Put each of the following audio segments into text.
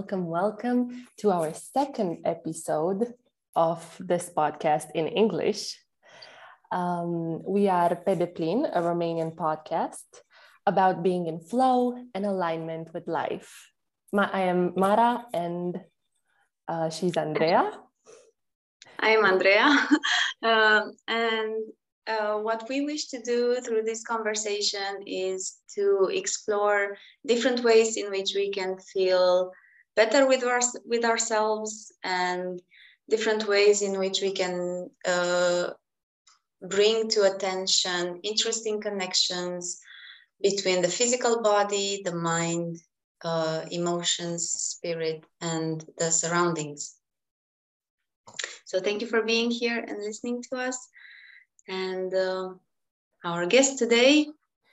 welcome, welcome, to our second episode of this podcast in English. Um, we are Pe Deplin, a Romanian podcast about being in flow and alignment with life. Ma- I am Mara, and uh, she's Andrea. I am Andrea, uh, and uh, what we wish to do through this conversation is to explore different ways in which we can feel better with, our, with ourselves and different ways in which we can uh, bring to attention interesting connections between the physical body, the mind, uh, emotions, spirit, and the surroundings. So thank you for being here and listening to us. And uh, our guest today,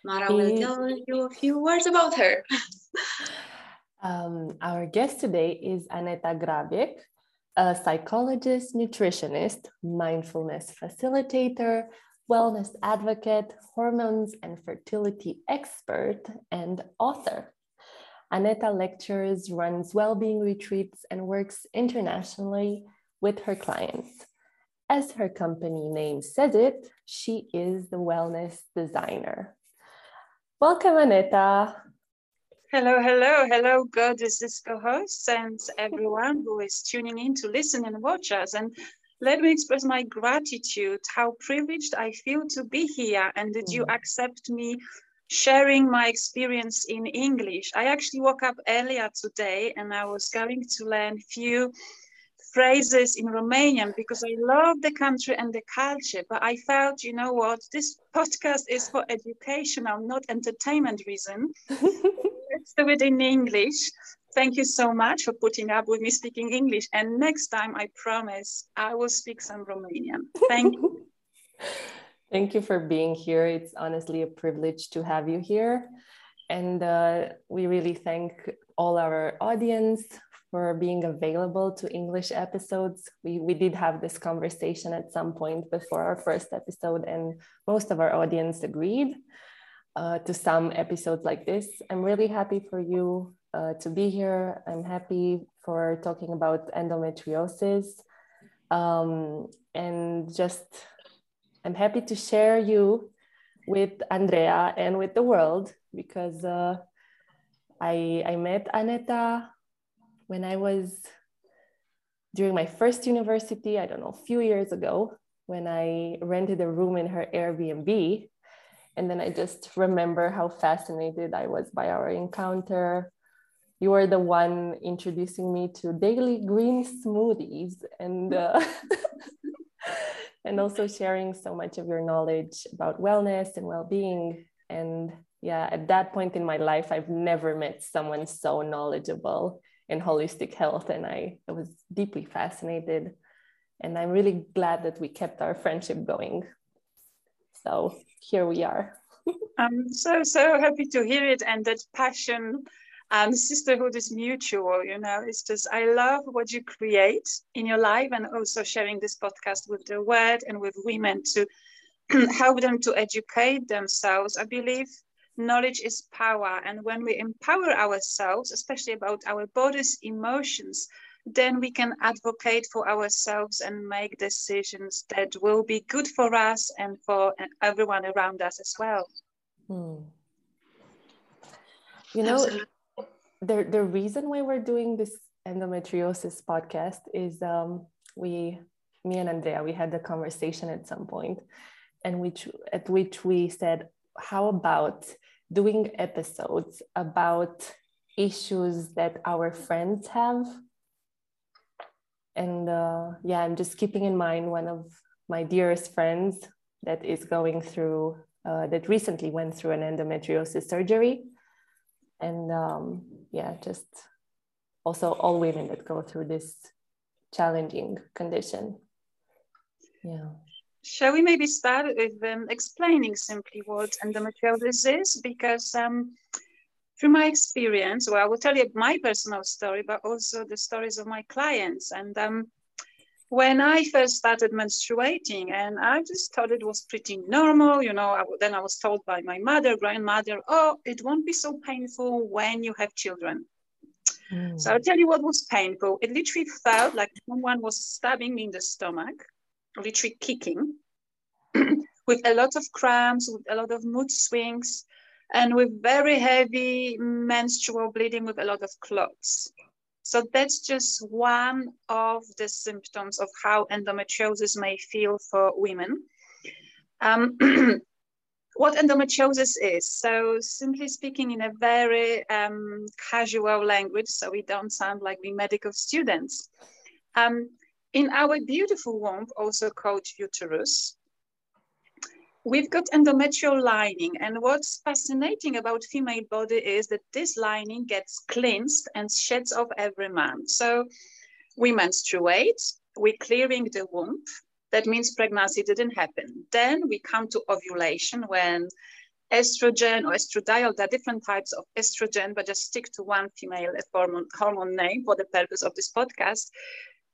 Mara will tell you a few words about her. um, our guest today is Aneta Grabiec, a psychologist, nutritionist, mindfulness facilitator, wellness advocate, hormones and fertility expert, and author. Aneta lectures, runs well-being retreats, and works internationally with her clients. As her company name says it, she is the wellness designer. Welcome, Aneta. Hello, hello, hello, goddesses co-hosts and everyone who is tuning in to listen and watch us. And let me express my gratitude, how privileged I feel to be here and that you mm. accept me sharing my experience in English. I actually woke up earlier today and I was going to learn few phrases in Romanian because I love the country and the culture. But I felt, you know what, this podcast is for educational, not entertainment reason. Let's do it in English. Thank you so much for putting up with me speaking English. And next time, I promise I will speak some Romanian. Thank you. Thank you for being here. It's honestly a privilege to have you here. And uh, we really thank all our audience for being available to English episodes. We, we did have this conversation at some point before our first episode, and most of our audience agreed uh, to some episodes like this. I'm really happy for you uh, to be here. I'm happy for talking about endometriosis. Um, and just, I'm happy to share you with Andrea and with the world because uh, I, I met Aneta when I was during my first university, I don't know, a few years ago, when I rented a room in her Airbnb. And then I just remember how fascinated I was by our encounter. You were the one introducing me to daily green smoothies and uh, and also sharing so much of your knowledge about wellness and well-being. And yeah, at that point in my life, I've never met someone so knowledgeable in holistic health. And I, I was deeply fascinated. And I'm really glad that we kept our friendship going. So here we are. I'm so, so happy to hear it. And that passion and sisterhood is mutual, you know, it's just, I love what you create in your life and also sharing this podcast with the world and with women to help them to educate themselves. I believe knowledge is power. And when we empower ourselves, especially about our body's emotions, then we can advocate for ourselves and make decisions that will be good for us and for everyone around us as well. Hmm. You know, the, the reason why we're doing this endometriosis podcast is um, we, me and Andrea, we had a conversation at some point and which at which we said, how about doing episodes about issues that our friends have. And uh, yeah, I'm just keeping in mind one of my dearest friends that is going through, uh, that recently went through an endometriosis surgery. And um, yeah, just also all women that go through this challenging condition. Yeah. Shall we maybe start with um, explaining simply what endometriosis is? Because um, through my experience, well, I will tell you my personal story, but also the stories of my clients. And um, when I first started menstruating, and I just thought it was pretty normal, you know. I, then I was told by my mother, grandmother, oh, it won't be so painful when you have children. Mm. So I'll tell you what was painful. It literally felt like someone was stabbing me in the stomach, literally kicking, with a lot of cramps, with a lot of mood swings, and with very heavy menstrual bleeding with a lot of clots. So that's just one of the symptoms of how endometriosis may feel for women. Um, what endometriosis is. So simply speaking in a very um, casual language, so we don't sound like we medical students. Um, in our beautiful womb, also called uterus, we've got endometrial lining and what's fascinating about female body is that this lining gets cleansed and sheds off every month. So we menstruate we're clearing the womb. That means pregnancy didn't happen. Then we come to ovulation when estrogen or estradiol there are different types of estrogen but just stick to one female hormone, hormone name for the purpose of this podcast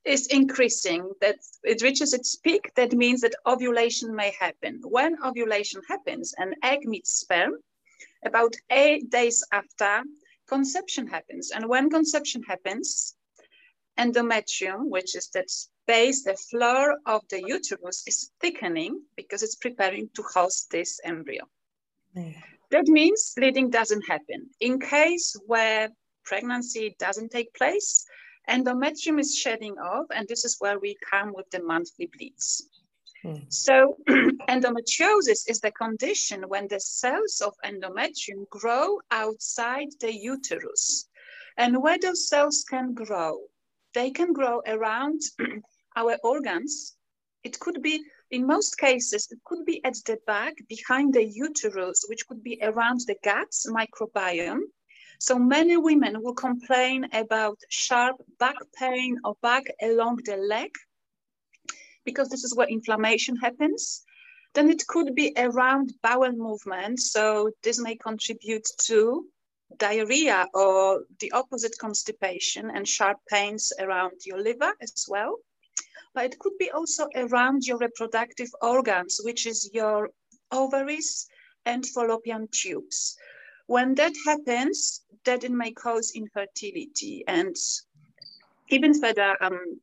is increasing, that it reaches its peak, that means that ovulation may happen. When ovulation happens, an egg meets sperm, about eight days after conception happens. And when conception happens, endometrium, which is that space, the floor of the uterus is thickening because it's preparing to host this embryo. Mm. That means bleeding doesn't happen. In case where pregnancy doesn't take place, endometrium is shedding off, and this is where we come with the monthly bleeds. Hmm. So endometriosis is the condition when the cells of endometrium grow outside the uterus. And where those cells can grow, they can grow around our organs. It could be, in most cases, it could be at the back behind the uterus, which could be around the guts microbiome. So many women will complain about sharp back pain or back along the leg because this is where inflammation happens. Then it could be around bowel movement. So this may contribute to diarrhea or the opposite constipation and sharp pains around your liver as well. But it could be also around your reproductive organs, which is your ovaries and fallopian tubes. When that happens, that may cause infertility and even further um,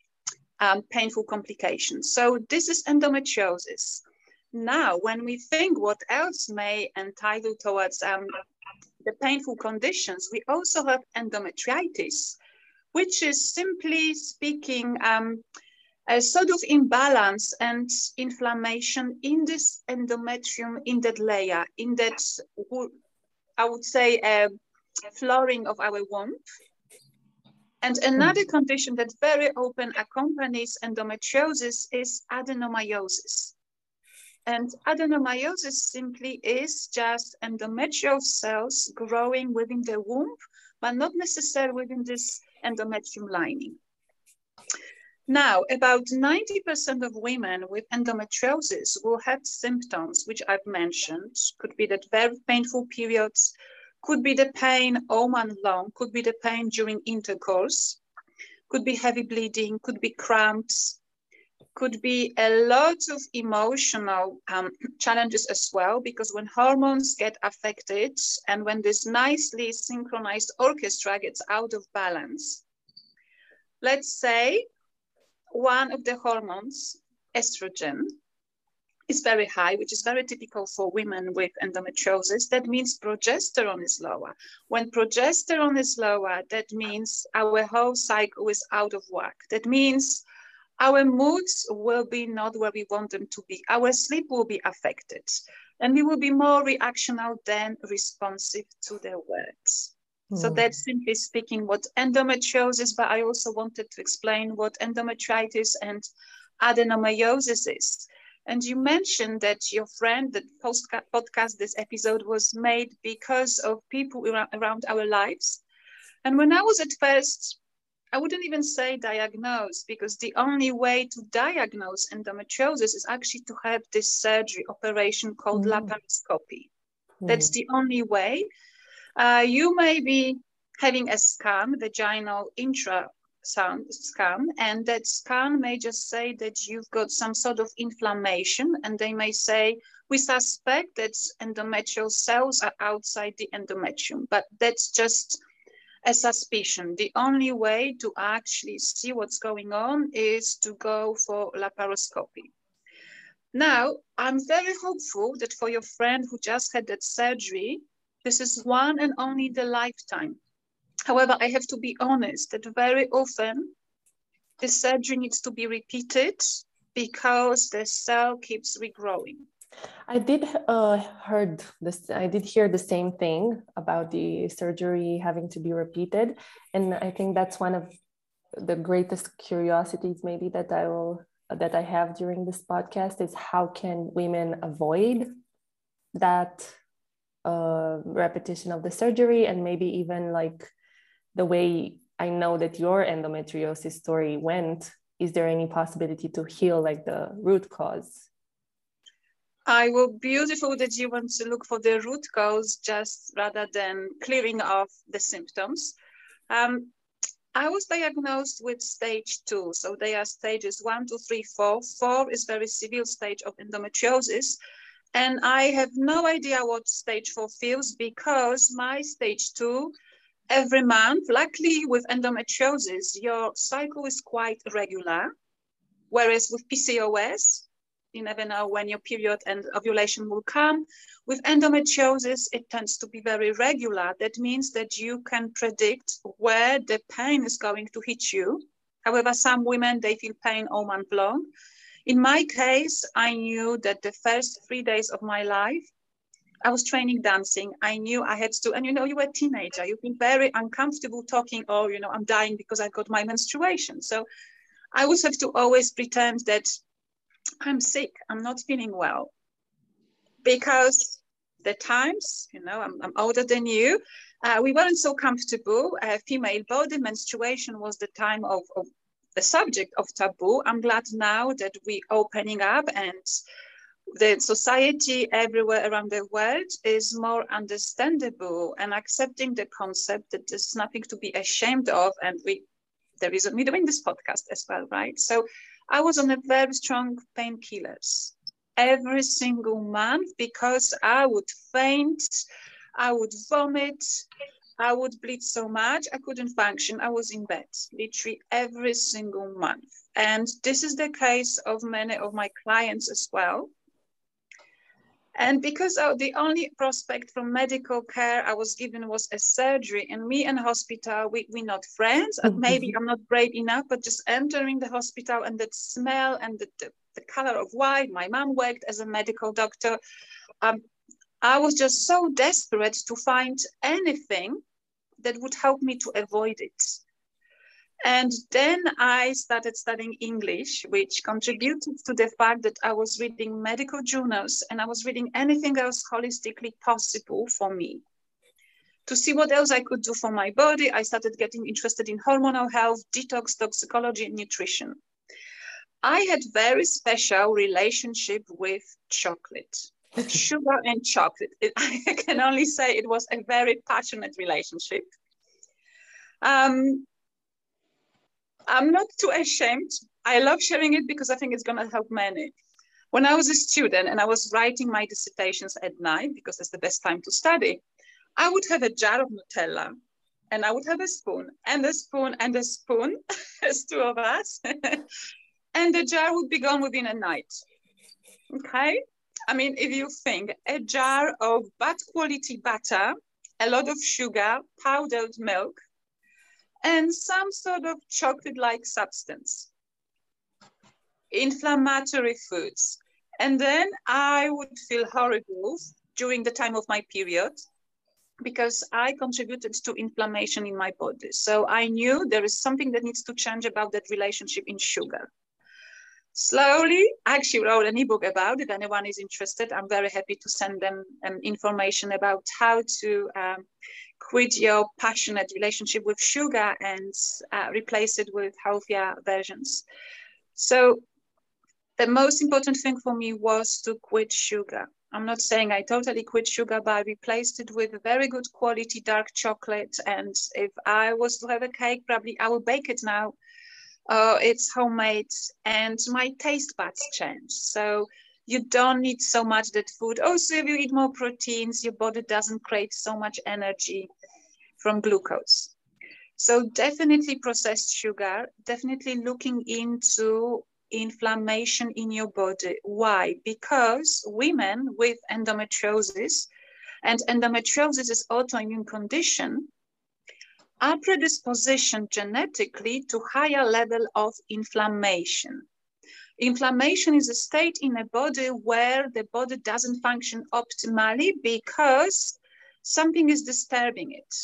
um, painful complications. So this is endometriosis. Now, when we think what else may entitle towards um, the painful conditions, we also have endometritis, which is simply speaking um, a sort of imbalance and inflammation in this endometrium, in that layer, in that I would say, flooring of our womb. And hmm. another condition that very often accompanies endometriosis is adenomyosis. And adenomyosis simply is just endometrial cells growing within the womb, but not necessarily within this endometrium lining. Now, about 90% of women with endometriosis will have symptoms which I've mentioned. Could be that very painful periods, could be the pain all month long, could be the pain during intercourse, could be heavy bleeding, could be cramps, could be a lot of emotional um, challenges as well, because when hormones get affected and when this nicely synchronized orchestra gets out of balance, let's say one of the hormones, estrogen, is very high, which is very typical for women with endometriosis. That means progesterone is lower. When progesterone is lower, that means our whole cycle is out of whack. That means our moods will be not where we want them to be. Our sleep will be affected and we will be more reactional than responsive to their words. So hmm. that's simply speaking what endometriosis, but I also wanted to explain what endometritis and adenomyosis is. And you mentioned that your friend, that podcast, this episode was made because of people around our lives. And when I was at first, I wouldn't even say diagnose because the only way to diagnose endometriosis is actually to have this surgery operation called mm. laparoscopy. Mm. That's the only way uh, you may be having a scan, vaginal intra scan, and that scan may just say that you've got some sort of inflammation, and they may say, we suspect that endometrial cells are outside the endometrium, but that's just a suspicion. The only way to actually see what's going on is to go for laparoscopy. Now, I'm very hopeful that for your friend who just had that surgery, this is one and only the lifetime. However, I have to be honest that very often the surgery needs to be repeated because the cell keeps regrowing. I did uh, heard this. I did hear the same thing about the surgery having to be repeated, and I think that's one of the greatest curiosities maybe that I will that I have during this podcast is how can women avoid that uh, repetition of the surgery and maybe even like the way I know that your endometriosis story went. Is there any possibility to heal like the root cause? I will beautiful that you want to look for the root cause just rather than clearing off the symptoms. Um, I was diagnosed with stage two. So they are stages one, two, three, four. Four is very severe stage of endometriosis. And I have no idea what stage four feels because my stage two, every month, luckily with endometriosis, your cycle is quite regular. Whereas with PCOS, you never know when your period and ovulation will come. With endometriosis, it tends to be very regular. That means that you can predict where the pain is going to hit you. However, some women, they feel pain all month long. In my case, I knew that the first three days of my life, I was training dancing. I knew I had to, and you know, you were a teenager. You've been very uncomfortable talking, oh, you know, I'm dying because I got my menstruation. So I would have to always pretend that I'm sick, I'm not feeling well. Because the times, you know, I'm, I'm older than you, uh, we weren't so comfortable. Uh, female body menstruation was the time of, of the subject of taboo. I'm glad now that we're opening up and the society everywhere around the world is more understandable and accepting the concept that there's nothing to be ashamed of. And we, the reason we're doing this podcast as well, right? So I was on a very strong painkillers every single month because I would faint, I would vomit, I would bleed so much I couldn't function. I was in bed literally every single month. And this is the case of many of my clients as well. And because the only prospect from medical care I was given was a surgery, and me and hospital, we, we're not friends. Mm-hmm. Maybe I'm not brave enough, but just entering the hospital and that smell and the, the, the color of white, my mom worked as a medical doctor. Um, I was just so desperate to find anything that would help me to avoid it. And then I started studying English, which contributed to the fact that I was reading medical journals and I was reading anything else holistically possible for me. To see what else I could do for my body, I started getting interested in hormonal health, detox, toxicology, and nutrition. I had very special relationship with chocolate, sugar and chocolate. It, I can only say it was a very passionate relationship. Um, I'm not too ashamed. I love sharing it because I think it's going to help many. When I was a student and I was writing my dissertations at night, because it's the best time to study, I would have a jar of Nutella and I would have a spoon and a spoon and a spoon, as two of us. and the jar would be gone within a night. Okay? I mean, if you think a jar of bad quality butter, a lot of sugar, powdered milk, and some sort of chocolate-like substance. Inflammatory foods. And then I would feel horrible during the time of my period because I contributed to inflammation in my body. So I knew there is something that needs to change about that relationship in sugar. Slowly, I actually wrote an ebook about it. Anyone is interested, I'm very happy to send them um, information about how to um, quit your passionate relationship with sugar and uh, replace it with healthier versions. So the most important thing for me was to quit sugar. I'm not saying I totally quit sugar, but I replaced it with very good quality dark chocolate. And if I was to have a cake, probably I will bake it now. Uh, it's homemade and my taste buds change. So you don't need so much that food. Oh, also, if you eat more proteins, your body doesn't create so much energy from glucose. So definitely processed sugar, definitely looking into inflammation in your body. Why? Because women with endometriosis, and endometriosis is autoimmune condition, are predispositioned genetically to higher level of inflammation. Inflammation is a state in a body where the body doesn't function optimally because something is disturbing it.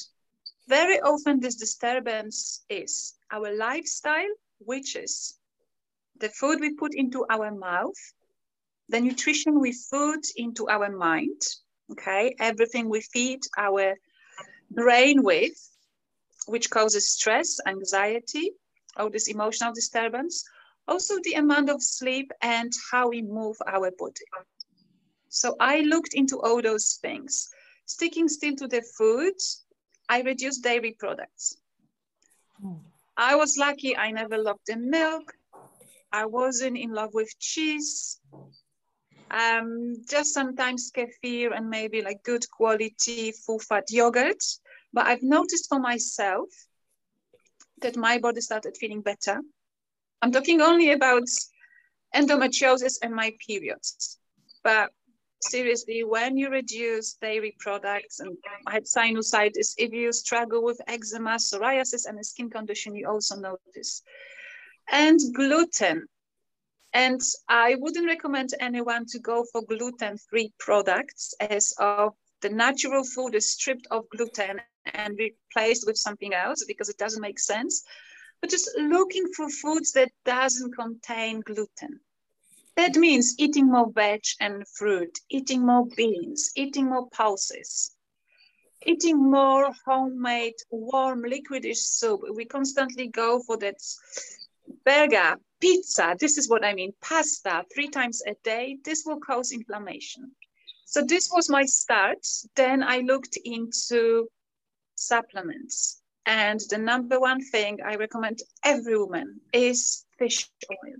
Very often this disturbance is our lifestyle, which is the food we put into our mouth, the nutrition we food into our mind, okay, everything we feed our brain with, which causes stress, anxiety, all this emotional disturbance, also the amount of sleep and how we move our body. So I looked into all those things. Sticking still to the food, I reduced dairy products. Hmm. I was lucky I never loved the milk. I wasn't in love with cheese. Um, just sometimes kefir and maybe like good quality full fat yogurt. But I've noticed for myself that my body started feeling better. I'm talking only about endometriosis and my periods. But seriously, when you reduce dairy products and sinusitis, if you struggle with eczema, psoriasis, and a skin condition, you also notice and gluten. And I wouldn't recommend anyone to go for gluten-free products as of the natural food is stripped of gluten and replaced with something else because it doesn't make sense. But just looking for foods that doesn't contain gluten. That means eating more veg and fruit, eating more beans, eating more pulses, eating more homemade warm liquidish soup. We constantly go for that burger, pizza, this is what I mean, pasta three times a day, this will cause inflammation. So this was my start. Then I looked into supplements. And the number one thing I recommend every woman is fish oil.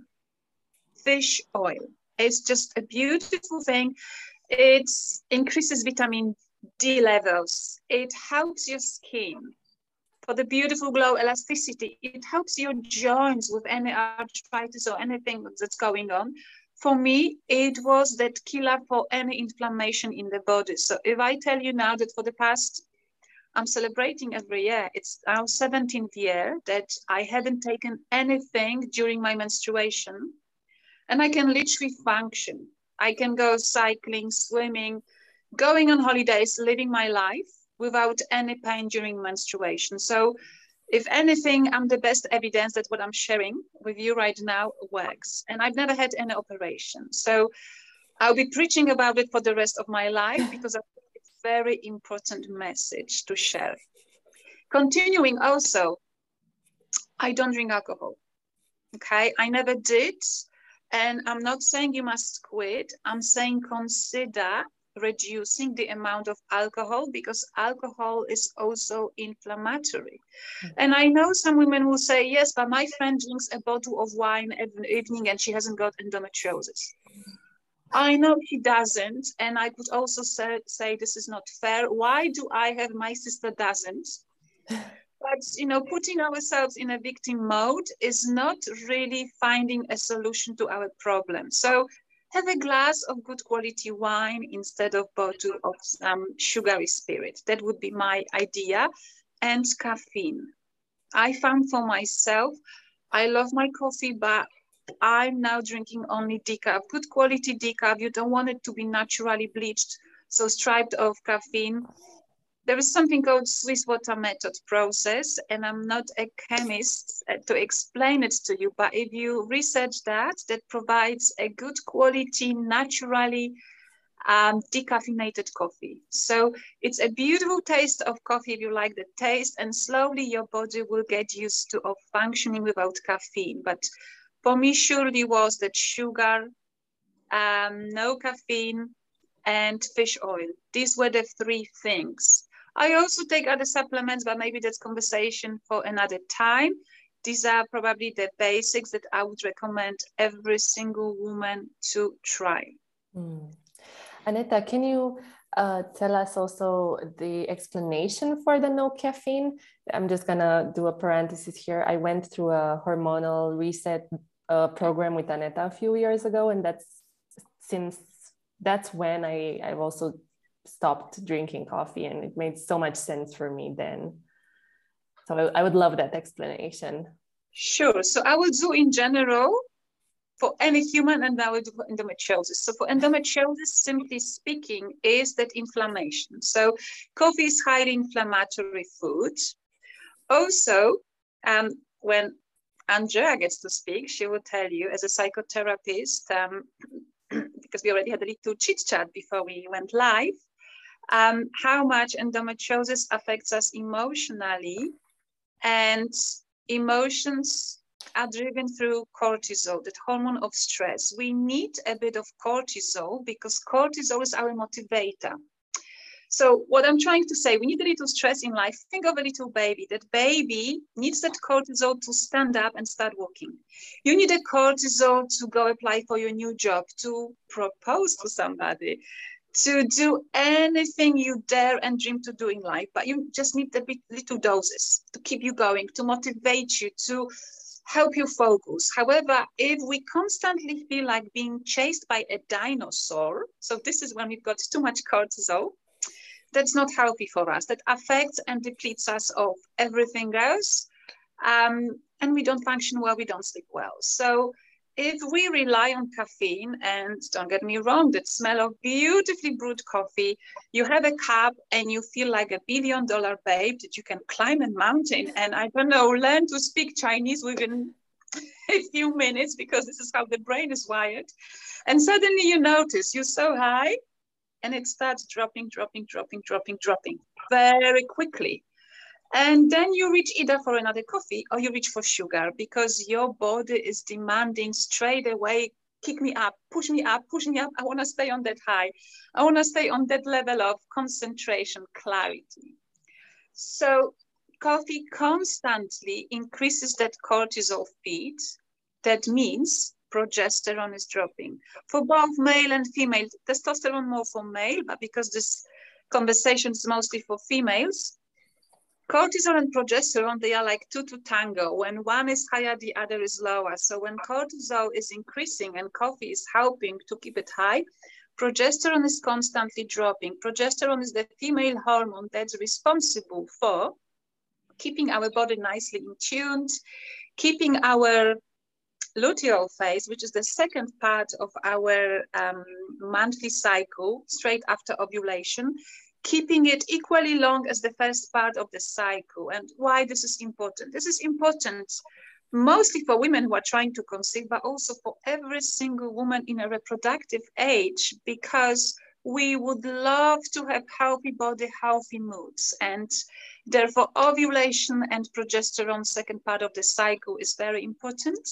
Fish oil. It's just a beautiful thing. It increases vitamin D levels. It helps your skin for the beautiful glow elasticity. It helps your joints with any arthritis or anything that's going on. For me, it was that killer for any inflammation in the body. So if I tell you now that for the past, I'm celebrating every year, it's our 17th year that I haven't taken anything during my menstruation and I can literally function. I can go cycling, swimming, going on holidays, living my life without any pain during menstruation. So if anything, I'm the best evidence that what I'm sharing with you right now works. And I've never had any operation. So I'll be preaching about it for the rest of my life because I very important message to share. Continuing also, I don't drink alcohol. Okay, I never did. And I'm not saying you must quit. I'm saying consider reducing the amount of alcohol because alcohol is also inflammatory. Mm-hmm. And I know some women will say, yes, but my friend drinks a bottle of wine every evening and she hasn't got endometriosis. I know she doesn't. And I could also say, say this is not fair. Why do I have my sister doesn't? But you know, putting ourselves in a victim mode is not really finding a solution to our problem. So have a glass of good quality wine instead of bottle of some sugary spirit. That would be my idea. And caffeine. I found for myself, I love my coffee, but I'm now drinking only decaf, good quality decaf. You don't want it to be naturally bleached, so striped of caffeine there is something called Swiss water method process, and I'm not a chemist uh, to explain it to you, but if you research that, that provides a good quality, naturally um, decaffeinated coffee. So it's a beautiful taste of coffee if you like the taste, and slowly your body will get used to of functioning without caffeine. But for me, surely was that sugar, um, no caffeine, and fish oil. These were the three things. I also take other supplements, but maybe that's conversation for another time. These are probably the basics that I would recommend every single woman to try. Mm. Aneta, can you uh, tell us also the explanation for the no caffeine? I'm just gonna do a parenthesis here. I went through a hormonal reset uh, program with Aneta a few years ago, and that's since that's when I I've also stopped drinking coffee, and it made so much sense for me then. So I, I would love that explanation. Sure. So I will do in general for any human and I will do for endometriosis. So for endometriosis, simply speaking, is that inflammation. So coffee is highly inflammatory food. Also, um, when Andrea gets to speak, she will tell you as a psychotherapist, um, because we already had a little chit chat before we went live, um, how much endometriosis affects us emotionally. And emotions are driven through cortisol, that hormone of stress. We need a bit of cortisol because cortisol is our motivator. So what I'm trying to say, we need a little stress in life. Think of a little baby. That baby needs that cortisol to stand up and start walking. You need a cortisol to go apply for your new job, to propose to somebody, to do anything you dare and dream to do in life. But you just need a bit little doses to keep you going, to motivate you, to help you focus. However, if we constantly feel like being chased by a dinosaur, so this is when we've got too much cortisol, that's not healthy for us. That affects and depletes us of everything else. Um, and we don't function well, we don't sleep well. So if we rely on caffeine, and don't get me wrong, that smell of beautifully brewed coffee, you have a cup and you feel like a billion dollar babe that you can climb a mountain and I don't know, learn to speak Chinese within a few minutes because this is how the brain is wired. And suddenly you notice you're so high and it starts dropping, dropping, dropping, dropping, dropping very quickly. And then you reach either for another coffee or you reach for sugar because your body is demanding straight away kick me up, push me up, push me up. I want to stay on that high. I want to stay on that level of concentration, clarity. So coffee constantly increases that cortisol feed. That means progesterone is dropping. For both male and female, testosterone more for male, but because this conversation is mostly for females, cortisol and progesterone, they are like two to tango. When one is higher, the other is lower. So when cortisol is increasing and coffee is helping to keep it high, progesterone is constantly dropping. Progesterone is the female hormone that's responsible for keeping our body nicely in tuned, keeping our luteal phase, which is the second part of our um, monthly cycle, straight after ovulation, keeping it equally long as the first part of the cycle. And why this is important? This is important mostly for women who are trying to conceive, but also for every single woman in a reproductive age, because we would love to have healthy body, healthy moods. And therefore, ovulation and progesterone, second part of the cycle, is very important.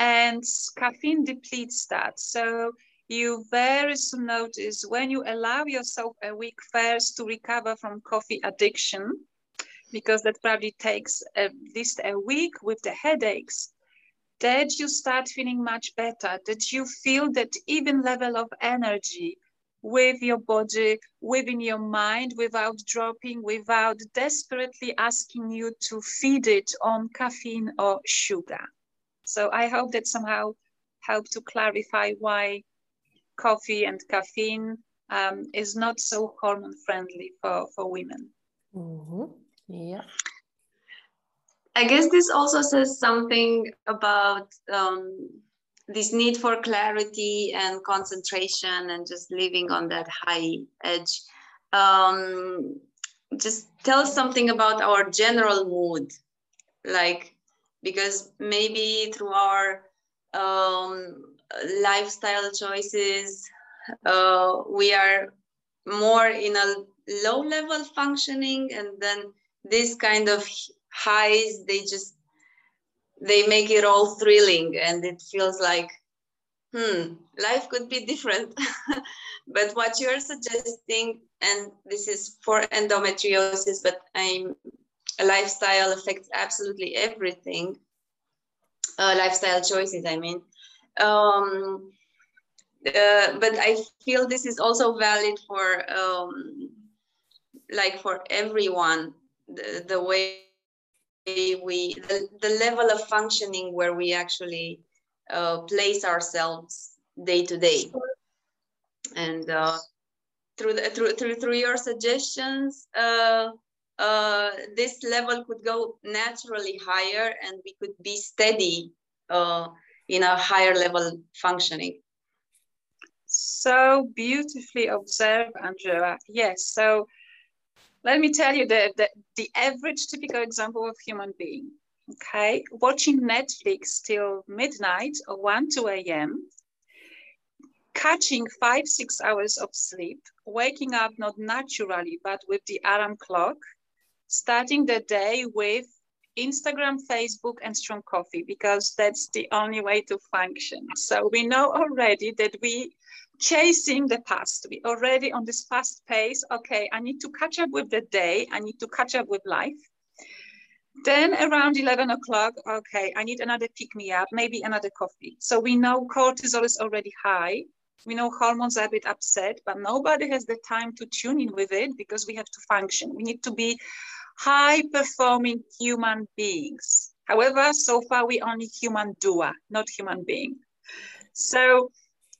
And caffeine depletes that. So you very soon notice when you allow yourself a week first to recover from coffee addiction, because that probably takes at least a week with the headaches, that you start feeling much better, that you feel that even level of energy with your body, within your mind, without dropping, without desperately asking you to feed it on caffeine or sugar. So I hope that somehow helped to clarify why coffee and caffeine um, is not so hormone friendly for, for women. Mm-hmm. Yeah. I guess this also says something about um, this need for clarity and concentration and just living on that high edge. Um, just tell something about our general mood, like because maybe through our um, lifestyle choices. Uh, we are more in a low level functioning and then this kind of highs they just they make it all thrilling and it feels like hmm, life could be different. but what you're suggesting, and this is for endometriosis, but I'm lifestyle affects absolutely everything. Uh, lifestyle choices, I mean. Um, uh, but I feel this is also valid for um, like for everyone. The, the way we the, the level of functioning where we actually uh, place ourselves day to day and uh, through, the, through through through your suggestions uh, uh, this level could go naturally higher and we could be steady uh, in a higher level functioning so beautifully observed angela yes so let me tell you the, the, the average typical example of human being. Okay, watching Netflix till midnight or 1, 2 a.m., catching five, six hours of sleep, waking up not naturally, but with the alarm clock, starting the day with Instagram, Facebook, and strong coffee, because that's the only way to function. So we know already that we chasing the past. We already on this fast pace. Okay, I need to catch up with the day. I need to catch up with life. Then around 11 o'clock, okay, I need another pick me up, maybe another coffee. So we know cortisol is already high. We know hormones are a bit upset, but nobody has the time to tune in with it because we have to function. We need to be high performing human beings. However, so far we only human doer, not human being. So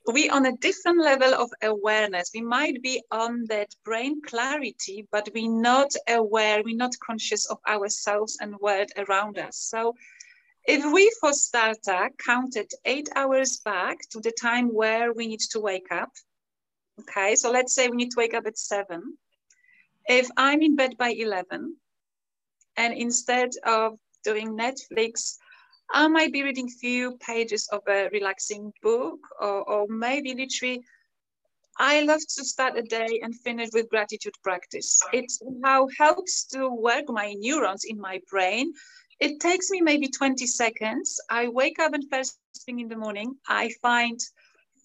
we on a different level of awareness we might be on that brain clarity but we're not aware we're not conscious of ourselves and world around us so if we for starter counted eight hours back to the time where we need to wake up okay so let's say we need to wake up at seven if i'm in bed by 11 and instead of doing netflix I might be reading a few pages of a relaxing book or, or maybe literally I love to start a day and finish with gratitude practice. It's how helps to work my neurons in my brain. It takes me maybe 20 seconds. I wake up and first thing in the morning, I find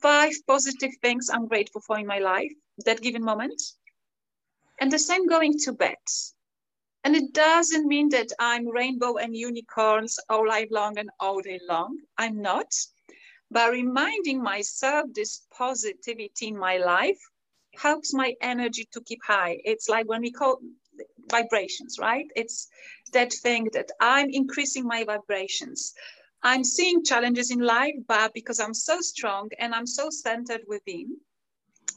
five positive things I'm grateful for in my life, that given moment. And the same going to bed. And it doesn't mean that I'm rainbow and unicorns all life long and all day long. I'm not. But reminding myself this positivity in my life helps my energy to keep high. It's like when we call vibrations, right? It's that thing that I'm increasing my vibrations. I'm seeing challenges in life, but because I'm so strong and I'm so centered within,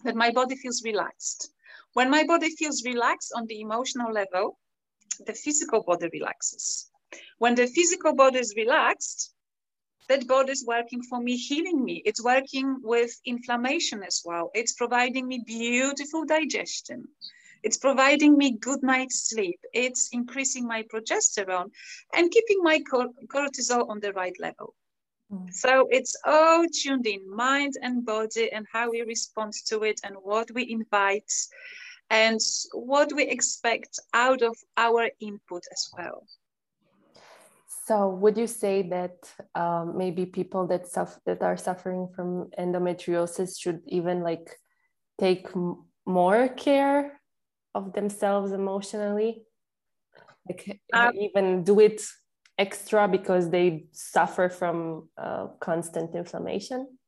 that my body feels relaxed. When my body feels relaxed on the emotional level, the physical body relaxes. When the physical body is relaxed, that body is working for me, healing me. It's working with inflammation as well. It's providing me beautiful digestion. It's providing me good night's sleep. It's increasing my progesterone and keeping my cortisol on the right level. Mm. So it's all tuned in mind and body and how we respond to it and what we invite and what we expect out of our input as well. So, would you say that um, maybe people that suffer that are suffering from endometriosis should even like take more care of themselves emotionally, like um, even do it extra because they suffer from uh, constant inflammation?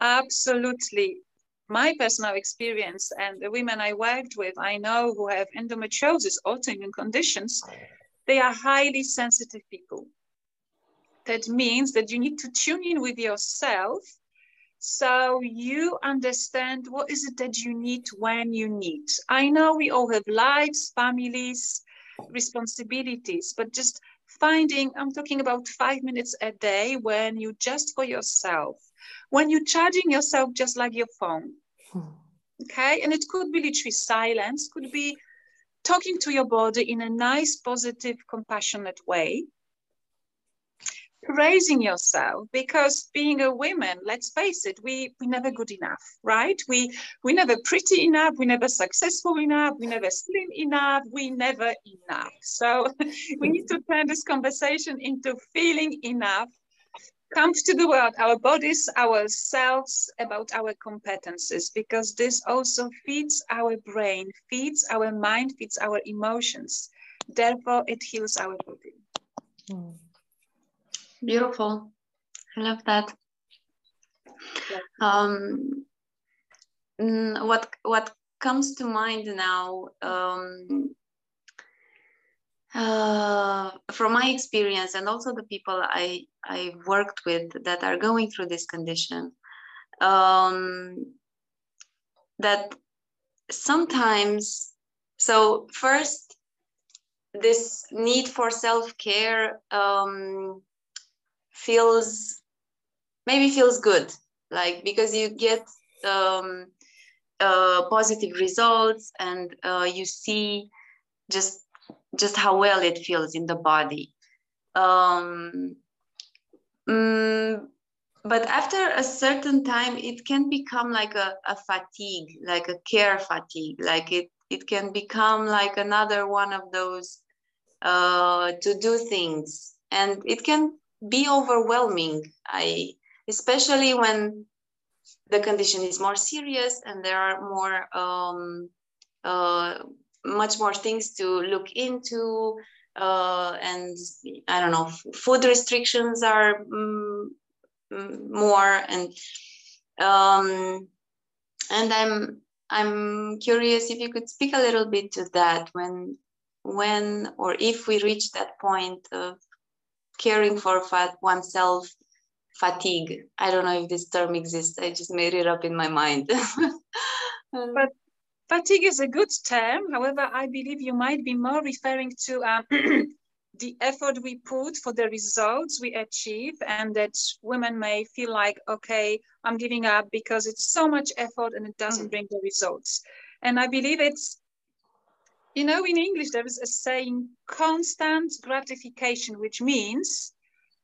Absolutely my personal experience and the women I worked with, I know who have endometriosis, autoimmune conditions, they are highly sensitive people. That means that you need to tune in with yourself so you understand what is it that you need when you need. I know we all have lives, families, responsibilities, but just finding, I'm talking about five minutes a day when you just for yourself when you're charging yourself just like your phone. Hmm. Okay, and it could be literally silence, could be talking to your body in a nice, positive, compassionate way. Praising yourself because being a woman, let's face it, we we never good enough, right? We we never pretty enough, we never successful enough, we never slim enough, we never enough. So we need to turn this conversation into feeling enough comes to the world, our bodies, ourselves, about our competences, because this also feeds our brain, feeds our mind, feeds our emotions. Therefore, it heals our body. Mm. Beautiful. I love that. Um, what what comes to mind now um, uh, from my experience and also the people I I worked with that are going through this condition um, that sometimes so first this need for self-care um, feels maybe feels good like because you get um, uh, positive results and uh, you see just just how well it feels in the body. Um, mm, but after a certain time it can become like a, a fatigue like a care fatigue. Like it it can become like another one of those uh, to do things. And it can be overwhelming. I especially when the condition is more serious and there are more um, uh, much more things to look into uh, and i don't know food restrictions are mm, mm, more and um, and i'm i'm curious if you could speak a little bit to that when when or if we reach that point of caring for fat oneself fatigue. I don't know if this term exists. I just made it up in my mind. but fatigue is a good term. However, I believe you might be more referring to um, the effort we put for the results we achieve, and that women may feel like, okay, I'm giving up because it's so much effort and it doesn't mm. bring the results. And I believe it's you know, in English, there is a saying constant gratification, which means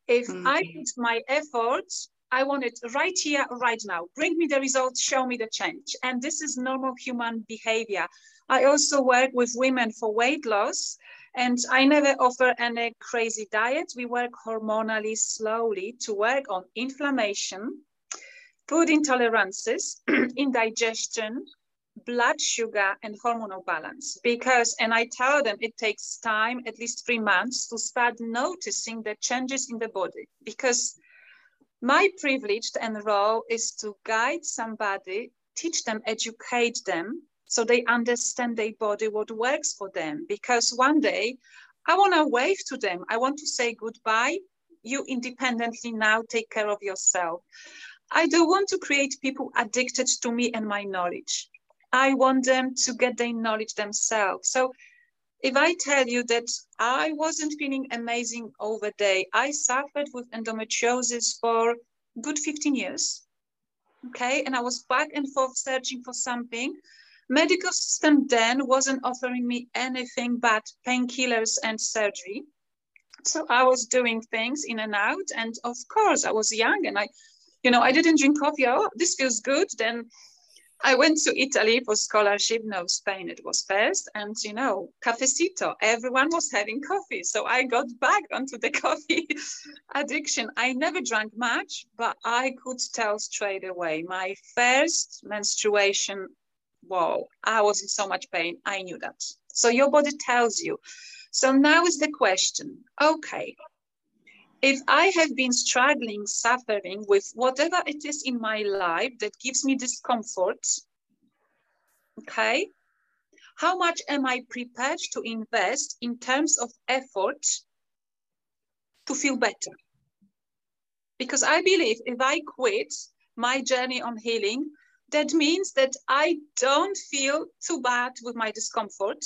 if mm-hmm. I put my efforts, I want it right here, right now. Bring me the results, show me the change. And this is normal human behavior. I also work with women for weight loss, and I never offer any crazy diet. We work hormonally slowly to work on inflammation, food intolerances, indigestion, blood sugar and hormonal balance because and i tell them it takes time at least three months to start noticing the changes in the body because my privilege and role is to guide somebody teach them educate them so they understand their body what works for them because one day i want to wave to them i want to say goodbye you independently now take care of yourself I don't want to create people addicted to me and my knowledge. I want them to get their knowledge themselves. So if I tell you that I wasn't feeling amazing over day, I suffered with endometriosis for good 15 years. Okay, and I was back and forth searching for something. Medical system then wasn't offering me anything but painkillers and surgery. So I was doing things in and out. And of course, I was young and I, you know, I didn't drink coffee. Oh, this feels good. Then I went to Italy for scholarship. No, Spain, it was first. And, you know, cafecito, everyone was having coffee. So I got back onto the coffee addiction. I never drank much, but I could tell straight away. My first menstruation, wow, I was in so much pain. I knew that. So your body tells you. So now is the question okay, if I have been struggling, suffering with whatever it is in my life that gives me discomfort, okay, how much am I prepared to invest in terms of effort to feel better? Because I believe if I quit my journey on healing, that means that I don't feel too bad with my discomfort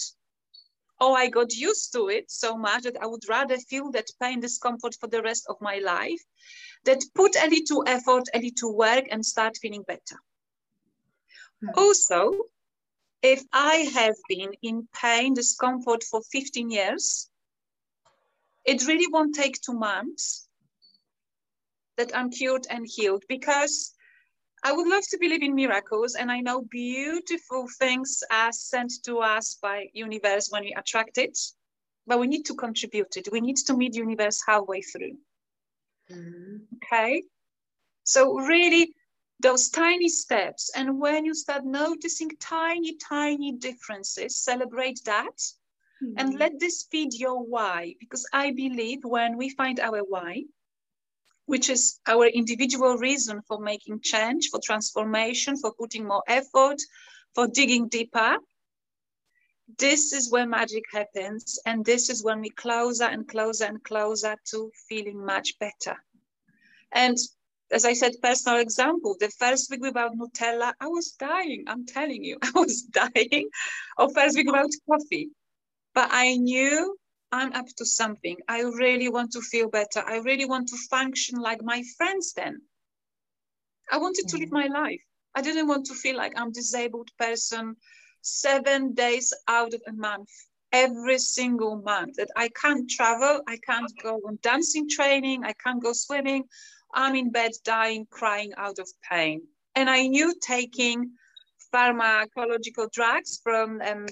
oh, I got used to it so much that I would rather feel that pain, discomfort for the rest of my life, that put a little effort, a little work and start feeling better. Mm. Also, if I have been in pain, discomfort for 15 years, it really won't take two months that I'm cured and healed because I would love to believe in miracles, and I know beautiful things are sent to us by universe when we attract it, but we need to contribute it. We need to meet universe halfway through. Mm-hmm. Okay. So, really, those tiny steps. And when you start noticing tiny, tiny differences, celebrate that. Mm-hmm. And let this feed your why. Because I believe when we find our why, which is our individual reason for making change, for transformation, for putting more effort, for digging deeper, this is where magic happens. And this is when we closer and closer and closer to feeling much better. And as I said, personal example, the first week without Nutella, I was dying. I'm telling you, I was dying. Or first week without coffee. But I knew I'm up to something. I really want to feel better. I really want to function like my friends then. I wanted to live my life. I didn't want to feel like I'm disabled person seven days out of a month, every single month. That I can't travel, I can't go on dancing training, I can't go swimming. I'm in bed dying, crying out of pain. And I knew taking pharmacological drugs from um,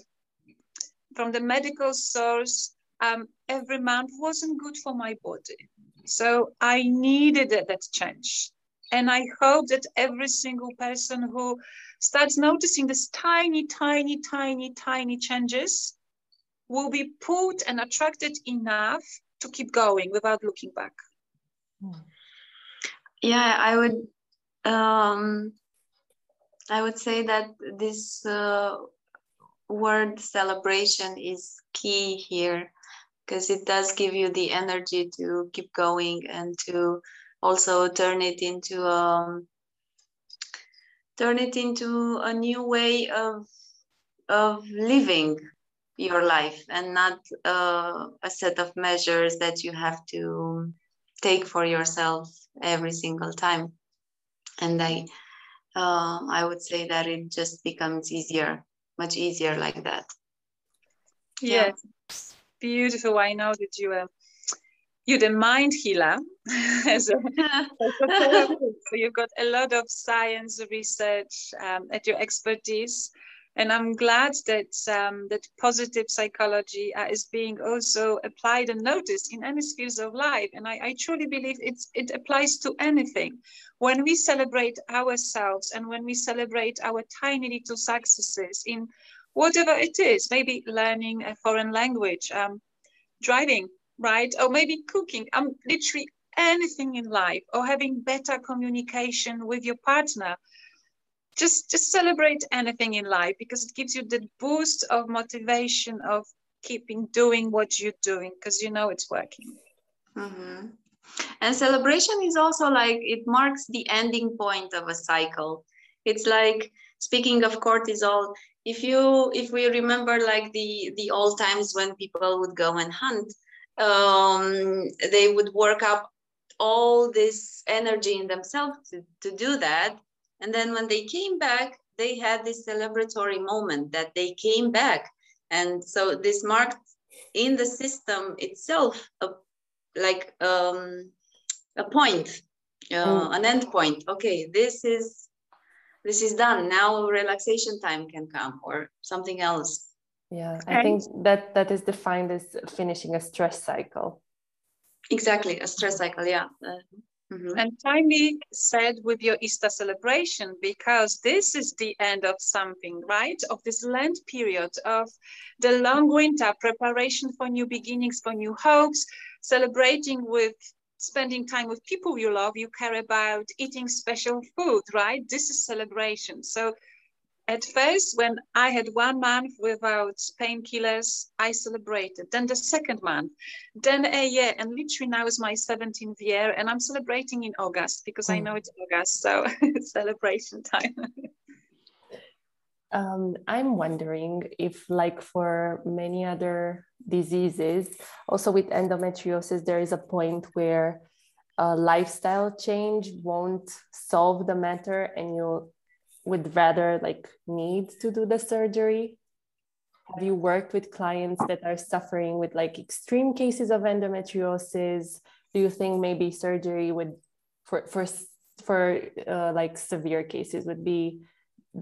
from the medical source um, every month wasn't good for my body. So I needed that change. And I hope that every single person who starts noticing these tiny, tiny, tiny, tiny changes will be pulled and attracted enough to keep going without looking back. Yeah, I would um, I would say that this uh, word celebration is key here because it does give you the energy to keep going and to also turn it into um, turn it into a new way of of living your life and not uh, a set of measures that you have to take for yourself every single time. And i uh, i would say that it just becomes easier much easier like that. Yes. yeah. Beautiful i know that you are you're the mind healer a so you've got a lot of science research um, at your expertise. And i'm glad that um, that positive psychology uh, is being also applied and noticed in any spheres of life. And i, I truly believe it's, it applies to anything. When we celebrate ourselves and when we celebrate our tiny little successes in whatever it is maybe learning a foreign language um, driving right? Or maybe cooking, um, literally anything in life, or having better communication with your partner. Just, just celebrate anything in life because it gives you the boost of motivation of keeping doing what you're doing because you know it's working. Mm-hmm. And celebration is also like it marks the ending point of a cycle. It's like speaking of cortisol, if you if we remember like the the old times when people would go and hunt, um, they would work up all this energy in themselves to, to do that. And then when they came back, they had this celebratory moment that they came back. And so this marked in the system itself a, like um, a point, uh, mm. an end point. Okay, this is this is done. Now relaxation time can come or something else. Yeah, I think that that is defined as finishing a stress cycle. Exactly, a stress cycle. Yeah. Uh, mm-hmm. And timely said with your Easter celebration, because this is the end of something, right? Of this Lent period, of the long winter, preparation for new beginnings, for new hopes, celebrating with spending time with people you love, you care about, eating special food, right? This is celebration. So at first, when I had one month without painkillers, I celebrated. Then the second month, then a year, and literally now is my 17th year, and I'm celebrating in August because I mm. know it's August, so it's celebration time. um, I'm wondering if, like for many other diseases, also with endometriosis, there is a point where a lifestyle change won't solve the matter and you'll would rather like need to do the surgery? Have you worked with clients that are suffering with like extreme cases of endometriosis? Do you think maybe surgery would for for for uh, like severe cases would be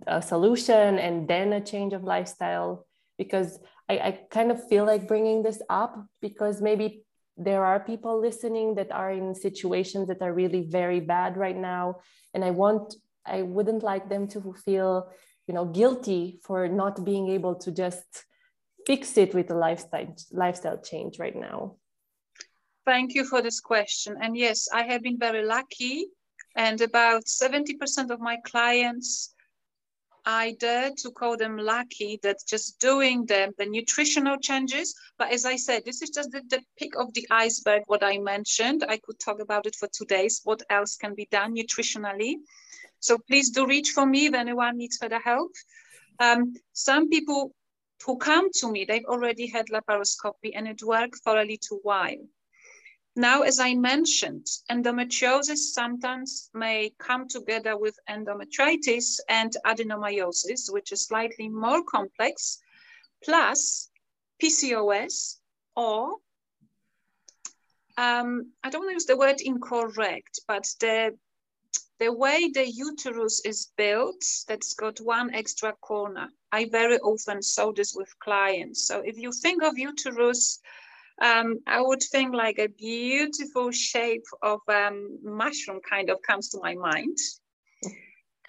a solution and then a change of lifestyle? Because I, I kind of feel like bringing this up because maybe there are people listening that are in situations that are really very bad right now and i want i wouldn't like them to feel you know guilty for not being able to just fix it with a lifestyle lifestyle change right now thank you for this question and yes i have been very lucky and about 70% of my clients I dare to call them lucky that just doing the, the nutritional changes. But as I said, this is just the, the peak of the iceberg, what I mentioned. I could talk about it for two days. What else can be done nutritionally? So please do reach for me if anyone needs further help. Um, some people who come to me, they've already had laparoscopy and it worked for a little while. Now, as I mentioned, endometriosis sometimes may come together with endometritis and adenomyosis, which is slightly more complex, plus PCOS or um, I don't want to use the word incorrect, but the the way the uterus is built, that's got one extra corner. I very often saw this with clients. So if you think of uterus um, I would think like a beautiful shape of um, mushroom kind of comes to my mind.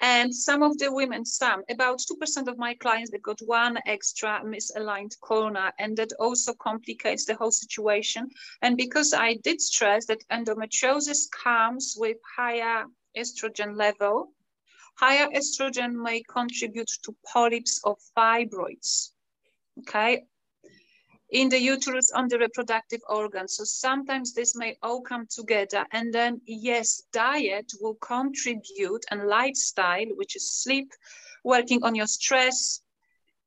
And some of the women, some, about 2% of my clients, they got one extra misaligned corner, and that also complicates the whole situation. And because I did stress that endometriosis comes with higher estrogen level, higher estrogen may contribute to polyps or fibroids. Okay, in the uterus on the reproductive organs. So sometimes this may all come together. And then, yes, diet will contribute and lifestyle, which is sleep, working on your stress,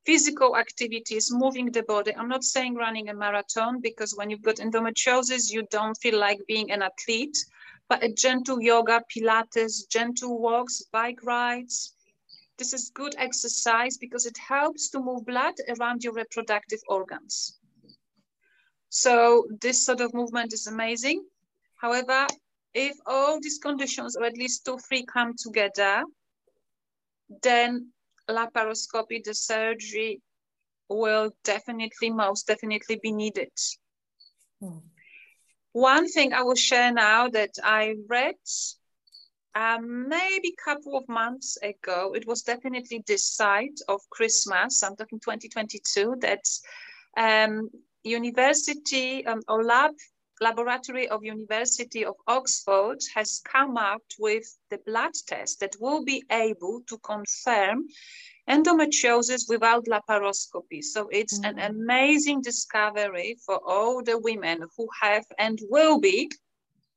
physical activities, moving the body. I'm not saying running a marathon because when you've got endometriosis, you don't feel like being an athlete, but a gentle yoga, Pilates, gentle walks, bike rides. This is good exercise because it helps to move blood around your reproductive organs. So this sort of movement is amazing. However, if all these conditions, or at least two, three come together, then laparoscopy, the surgery will definitely, most definitely be needed. Hmm. One thing I will share now that I read um, maybe a couple of months ago, it was definitely this side of Christmas, I'm talking 2022, that um, university um, or lab laboratory of University of Oxford has come up with the blood test that will be able to confirm endometriosis without laparoscopy. So it's mm. an amazing discovery for all the women who have and will be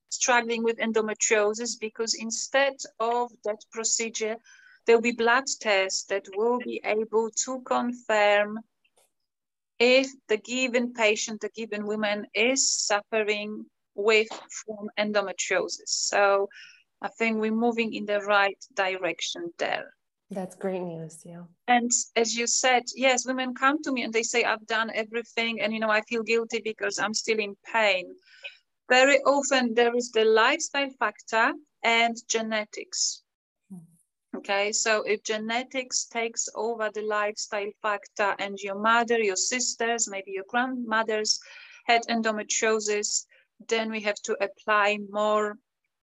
struggling with endometriosis because instead of that procedure, there'll be blood tests that will be able to confirm if the given patient, the given woman is suffering with from endometriosis. So I think we're moving in the right direction there. That's great news, yeah. And as you said, yes, women come to me and they say, I've done everything and, you know, I feel guilty because I'm still in pain. Very often there is the lifestyle factor and genetics. Okay, so if genetics takes over the lifestyle factor and your mother, your sisters, maybe your grandmothers had endometriosis, then we have to apply more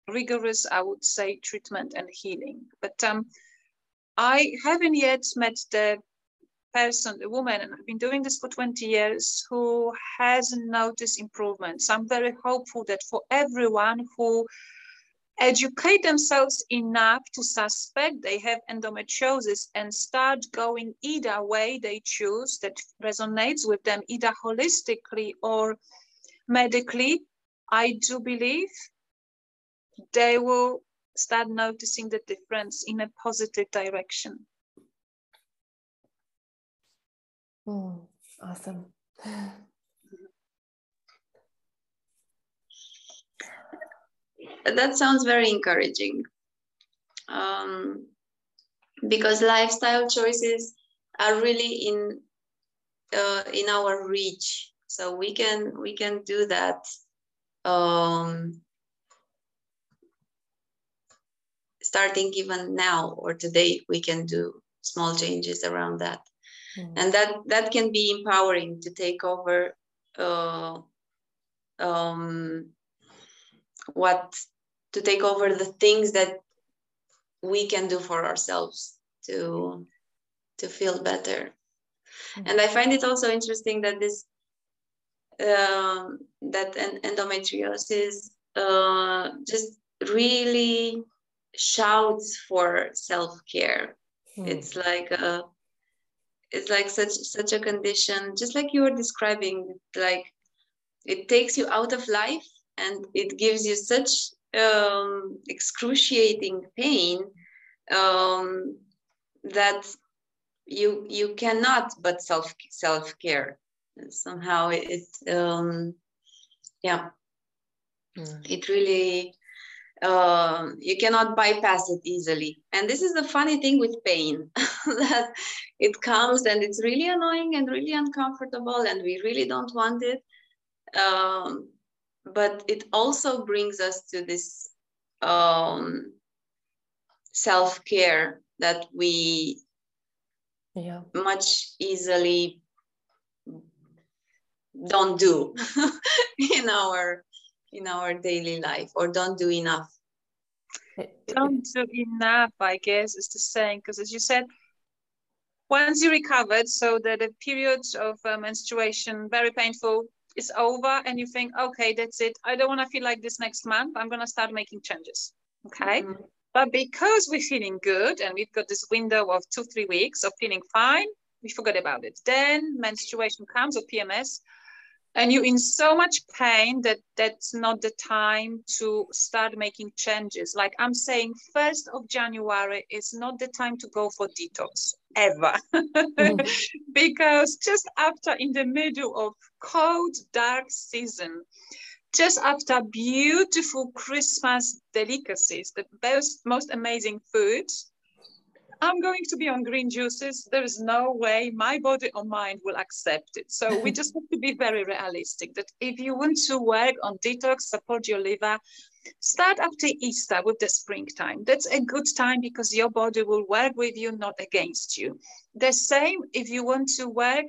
rigorous, I would say, treatment and healing. But um, I haven't yet met the person, the woman, and I've been doing this for 20 years, who hasn't noticed improvements. I'm very hopeful that for everyone who educate themselves enough to suspect they have endometriosis and start going either way they choose that resonates with them, either holistically or medically, I do believe they will start noticing the difference in a positive direction. Mm, awesome. That sounds very encouraging. Um, because lifestyle choices are really in uh, in our reach. So we can we can do that um, starting even now or today we can do small changes around that. Mm. and that that can be empowering to take over uh, um, what to take over the things that we can do for ourselves to to feel better mm-hmm. and i find it also interesting that this um, that endometriosis uh, just really shouts for self-care mm. it's like a it's like such such a condition just like you were describing like it takes you out of life and it gives you such um, excruciating pain um, that you you cannot but self self care somehow it um, yeah. Mm. it really uh, you cannot bypass it easily. And this is the funny thing with pain that it comes and it's really annoying and really uncomfortable and we really don't want it. Um, but it also brings us to this um, self-care that we yeah. much easily don't do in our in our daily life or don't do enough don't do enough i guess is the saying because as you said once you recovered so that the period of uh, menstruation very painful is over and you think, okay, that's it. I don't want to feel like this next month. I'm going to start making changes. Okay. Mm-hmm. But because we're feeling good and we've got this window of two, three weeks of feeling fine, we forget about it. Then menstruation comes or PMS, and you're in so much pain that that's not the time to start making changes. Like I'm saying, 1st of January is not the time to go for detox ever. mm. because just after in the middle of cold, dark season, just after beautiful Christmas delicacies, the best, most amazing food, I'm going to be on green juices. There is no way my body or mind will accept it. So we just have to be very realistic that if you want to work on detox, support your liver, start after Easter with the springtime. That's a good time because your body will work with you, not against you. The same if you want to work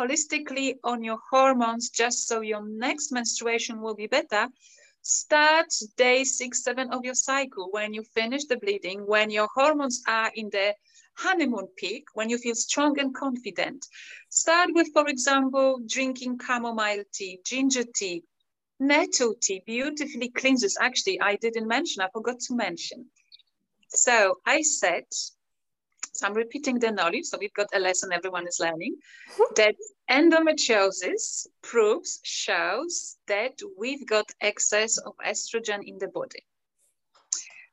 holistically on your hormones just so your next menstruation will be better start day six, seven of your cycle when you finish the bleeding, when your hormones are in the honeymoon peak, when you feel strong and confident. Start with, for example, drinking chamomile tea, ginger tea, nettle tea, beautifully cleanses. Actually, I didn't mention, I forgot to mention. So I said so I'm repeating the knowledge. So we've got a lesson everyone is learning that endometriosis proves, shows that we've got excess of estrogen in the body.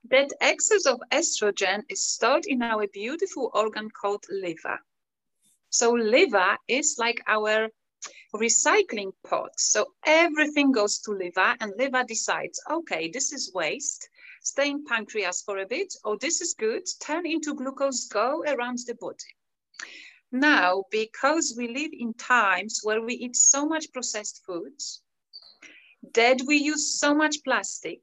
That excess of estrogen is stored in our beautiful organ called liver. So liver is like our recycling pot. So everything goes to liver and liver decides, okay, this is waste stay in pancreas for a bit, oh, this is good, turn into glucose, go around the body. Now, because we live in times where we eat so much processed foods, that we use so much plastic,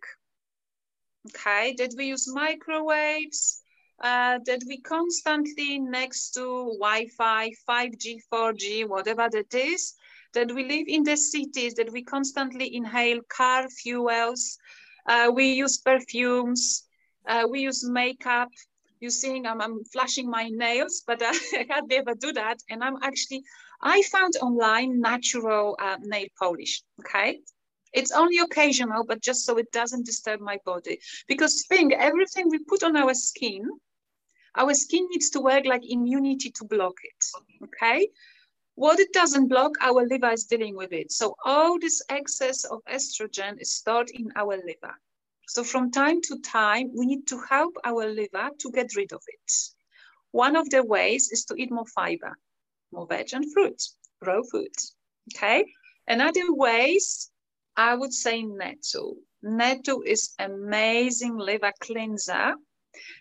okay, that we use microwaves, uh, that we constantly next to Wi-Fi, 5G, 4G, whatever that is, that we live in the cities, that we constantly inhale car fuels, uh, we use perfumes, uh, we use makeup. You seeing I'm, I'm flashing my nails, but uh, I can't ever do that. And I'm actually, I found online natural uh, nail polish, okay? It's only occasional, but just so it doesn't disturb my body. Because think, everything we put on our skin, our skin needs to work like immunity to block it, okay? What it doesn't block, our liver is dealing with it. So all this excess of estrogen is stored in our liver. So from time to time, we need to help our liver to get rid of it. One of the ways is to eat more fiber, more veg and fruit, raw food, okay? Another ways, I would say nettle. Nettle is amazing liver cleanser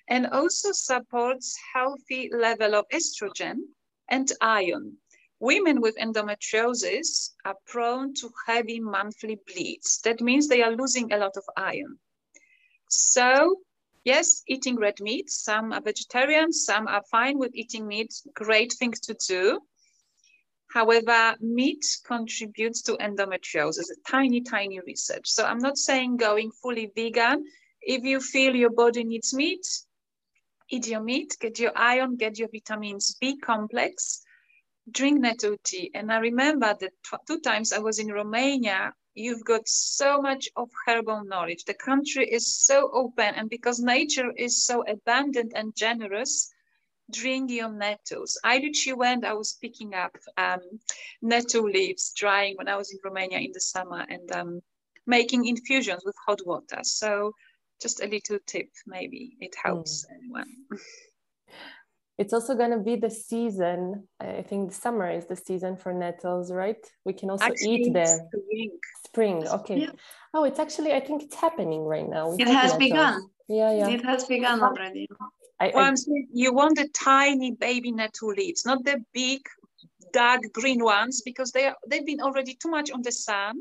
and also supports healthy level of estrogen and iron. Women with endometriosis are prone to heavy monthly bleeds. That means they are losing a lot of iron. So yes, eating red meat. Some are vegetarians, some are fine with eating meat. Great thing to do. However, meat contributes to endometriosis, a tiny, tiny research. So I'm not saying going fully vegan. If you feel your body needs meat, eat your meat, get your iron, get your vitamins B complex, drink nettle tea. And I remember that two times I was in Romania, you've got so much of herbal knowledge. The country is so open, and because nature is so abundant and generous, drink your nettles. I literally went, I was picking up um, nettle leaves drying when I was in Romania in the summer and um, making infusions with hot water. So just a little tip, maybe it helps mm. anyone. It's also going to be the season. I think the summer is the season for nettles, right? We can also actually, eat them. Spring. Spring. Okay. Yeah. Oh, it's actually. I think it's happening right now. We it has nettles. begun. Yeah, yeah. It has begun already. I, well, I, am saying you want the tiny baby nettle leaves, not the big, dark green ones, because they are they've been already too much on the sun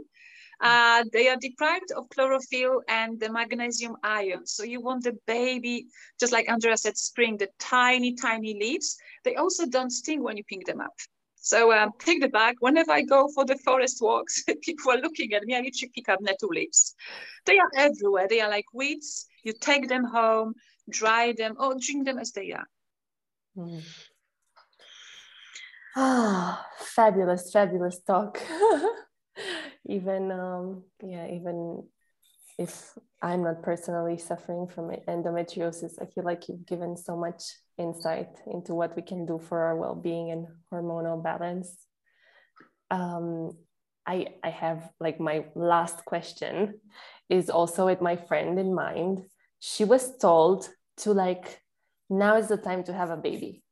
uh, they are deprived of chlorophyll and the magnesium ion. So you want the baby, just like Andrea said, spring, the tiny, tiny leaves. They also don't sting when you pick them up. So um, take the bag. Whenever I go for the forest walks, people are looking at me. I literally pick up nettle leaves. They are everywhere. They are like weeds. You take them home, dry them, or drink them as they are. Mm. Ah, fabulous, fabulous talk. even um, yeah even if i'm not personally suffering from endometriosis i feel like you've given so much insight into what we can do for our well-being and hormonal balance. Um, I, I have like my last question is also with my friend in mind. She was told to like now is the time to have a baby.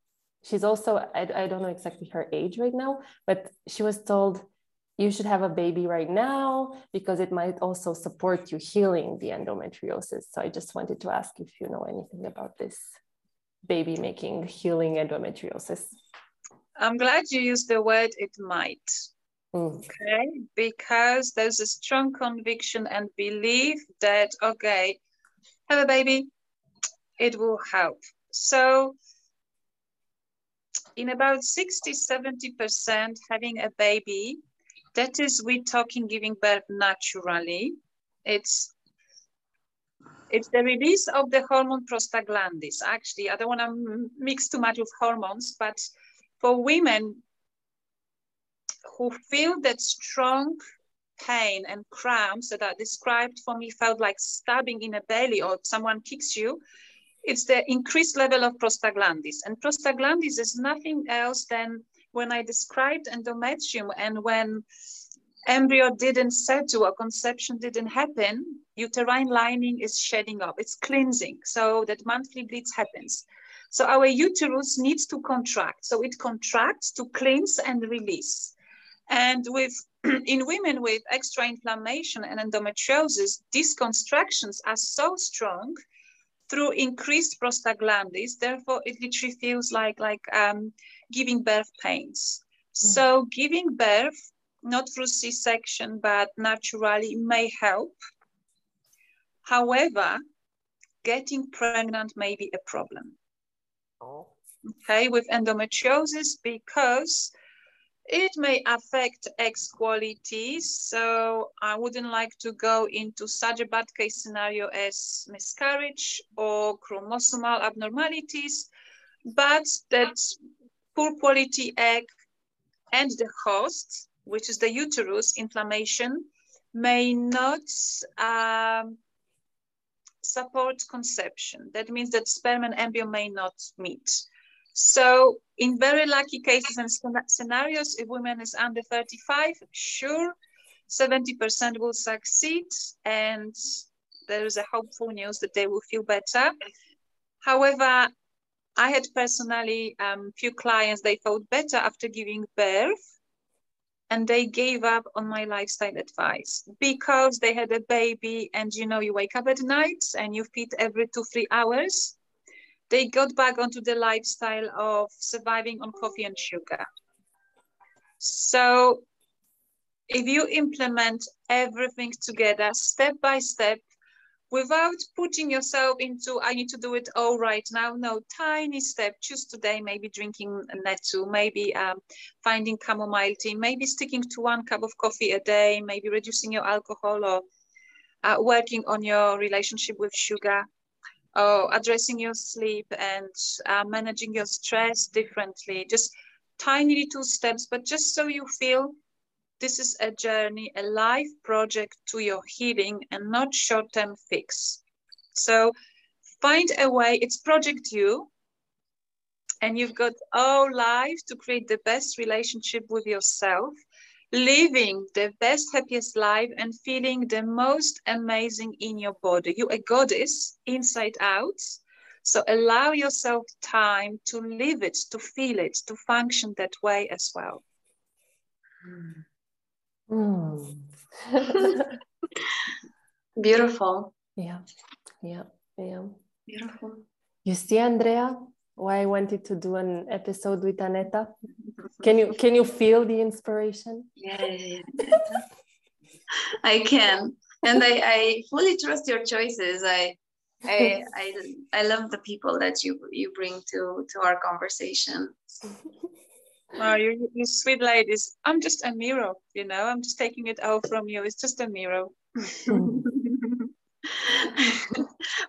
She's also I, I don't know exactly her age right now but she was told you should have a baby right now because it might also support you healing the endometriosis. So I just wanted to ask if you know anything about this baby making healing endometriosis. I'm glad you used the word it might. Mm. Okay, because there's a strong conviction and belief that, okay, have a baby, it will help. So, in about 60 70%, having a baby that is, we talking giving birth naturally. It's it's the release of the hormone prostaglandins. Actually, I don't want to mix too much with hormones, but for women who feel that strong pain and cramps that are described for me felt like stabbing in a belly or someone kicks you, it's the increased level of prostaglandins. And prostaglandins is nothing else than when I described endometrium and when embryo didn't settle or conception didn't happen, uterine lining is shedding off, it's cleansing, so that monthly bleeds happens. So our uterus needs to contract. So it contracts to cleanse and release. And with in women with extra inflammation and endometriosis, these contractions are so strong through increased prostaglandins. Therefore, it literally feels like like um, giving birth pains. Mm. So giving birth, not through C-section, but naturally may help. However, getting pregnant may be a problem. Oh. Okay, with endometriosis because it may affect eggs quality. So I wouldn't like to go into such a bad case scenario as miscarriage or chromosomal abnormalities, but that poor quality egg and the host, which is the uterus inflammation, may not um, support conception. That means that sperm and embryo may not meet. So in very lucky cases and scenarios, if women is under 35, sure, 70% will succeed and there is a hopeful news that they will feel better. However, I had personally um, few clients, they felt better after giving birth and they gave up on my lifestyle advice because they had a baby and you know, you wake up at night and you feed every two, three hours. They got back onto the lifestyle of surviving on coffee and sugar. So if you implement everything together, step by step, without putting yourself into i need to do it all right now. No tiny step choose today maybe drinking netsu maybe um, finding chamomile tea maybe sticking to one cup of coffee a day maybe reducing your alcohol or uh, working on your relationship with sugar or addressing your sleep and uh, managing your stress differently. Just tiny little steps but just so you feel this is a journey, a life project to your healing and not short-term fix. So find a way, it's project you, and you've got all life to create the best relationship with yourself, living the best, happiest life and feeling the most amazing in your body. You're a goddess inside out. So allow yourself time to live it, to feel it, to function that way as well. Mm. Mm. Beautiful. Yeah, yeah, yeah. Beautiful. You see, Andrea, why I wanted to do an episode with Aneta. Can you can you feel the inspiration? Yeah, yeah, yeah. I can, and I, I fully trust your choices. I I, I I love the people that you you bring to to our conversation. Oh, you, you sweet ladies. I'm just a mirror, you know, I'm just taking it out from you. It's just a mirror.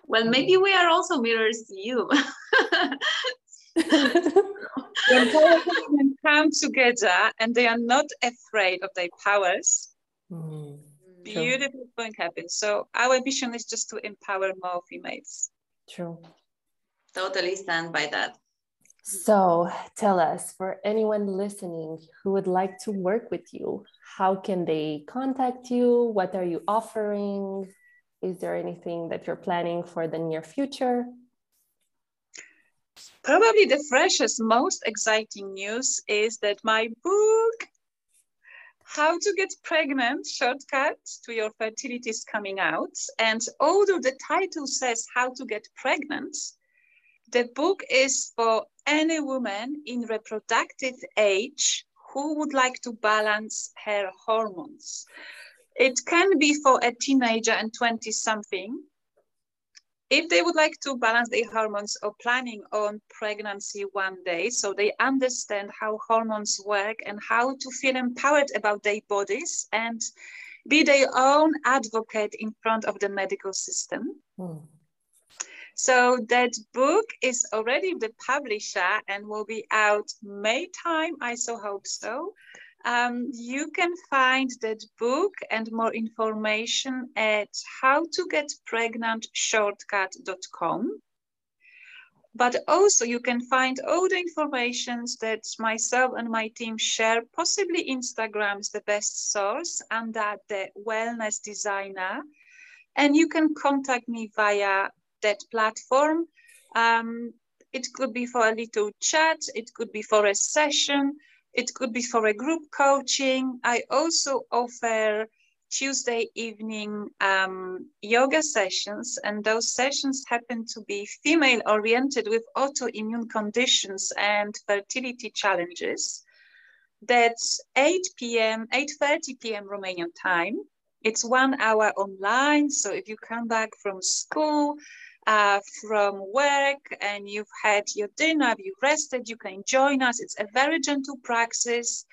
well, maybe we are also mirrors to you. when women come together and they are not afraid of their powers, mm, beautiful thing happens. So our mission is just to empower more females. True. Totally stand by that. So tell us, for anyone listening who would like to work with you, how can they contact you? What are you offering? Is there anything that you're planning for the near future? Probably the freshest, most exciting news is that my book, How to Get Pregnant Shortcut to Your Fertility, is coming out. And although the title says How to Get Pregnant, the book is for any woman in reproductive age who would like to balance her hormones. It can be for a teenager and 20 something. If they would like to balance their hormones or planning on pregnancy one day, so they understand how hormones work and how to feel empowered about their bodies and be their own advocate in front of the medical system. Mm. So that book is already the publisher and will be out May time. I so hope so. Um, you can find that book and more information at howtogetpregnantshortcut.com. But also you can find all the informations that myself and my team share, possibly Instagram is the best source under the wellness designer. And you can contact me via that platform. Um, it could be for a little chat, it could be for a session, it could be for a group coaching. I also offer Tuesday evening um, yoga sessions, and those sessions happen to be female oriented with autoimmune conditions and fertility challenges. That's 8 p.m., 8.30 p.m. Romanian time. It's one hour online, so if you come back from school, uh, from work and you've had your dinner, you've rested, you can join us. It's a very gentle practice.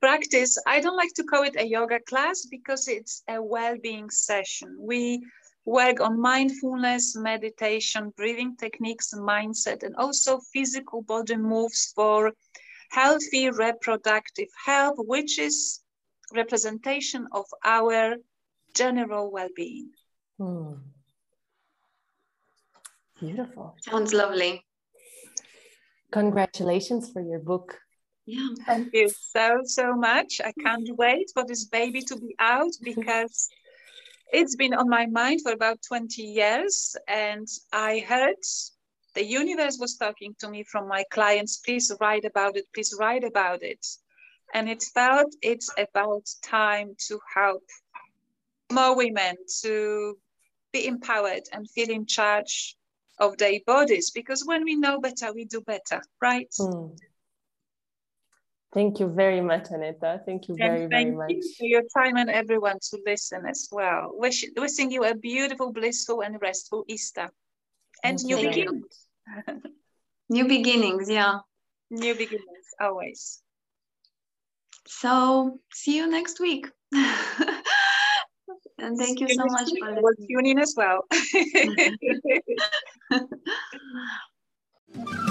Practice. I don't like to call it a yoga class because it's a well-being session. We work on mindfulness, meditation, breathing techniques, mindset, and also physical body moves for healthy reproductive health, which is representation of our general well-being. Hmm. Beautiful. Sounds lovely. Congratulations for your book. Yeah. Thank you so, so much. I can't wait for this baby to be out because it's been on my mind for about 20 years. And I heard the universe was talking to me from my clients please write about it, please write about it. And it felt it's about time to help more women to be empowered and feel in charge of their bodies because when we know better we do better right mm. Thank you very much, Aneta. Thank you very, and thank very much. Thank you for your time and everyone to listen as well. Wish, wishing you a beautiful, blissful, and restful Easter. And Thank new you. beginnings. New beginnings, yeah. new beginnings, always. So see you next week. and thank you so much week. for We'll tune in as well. Thank you.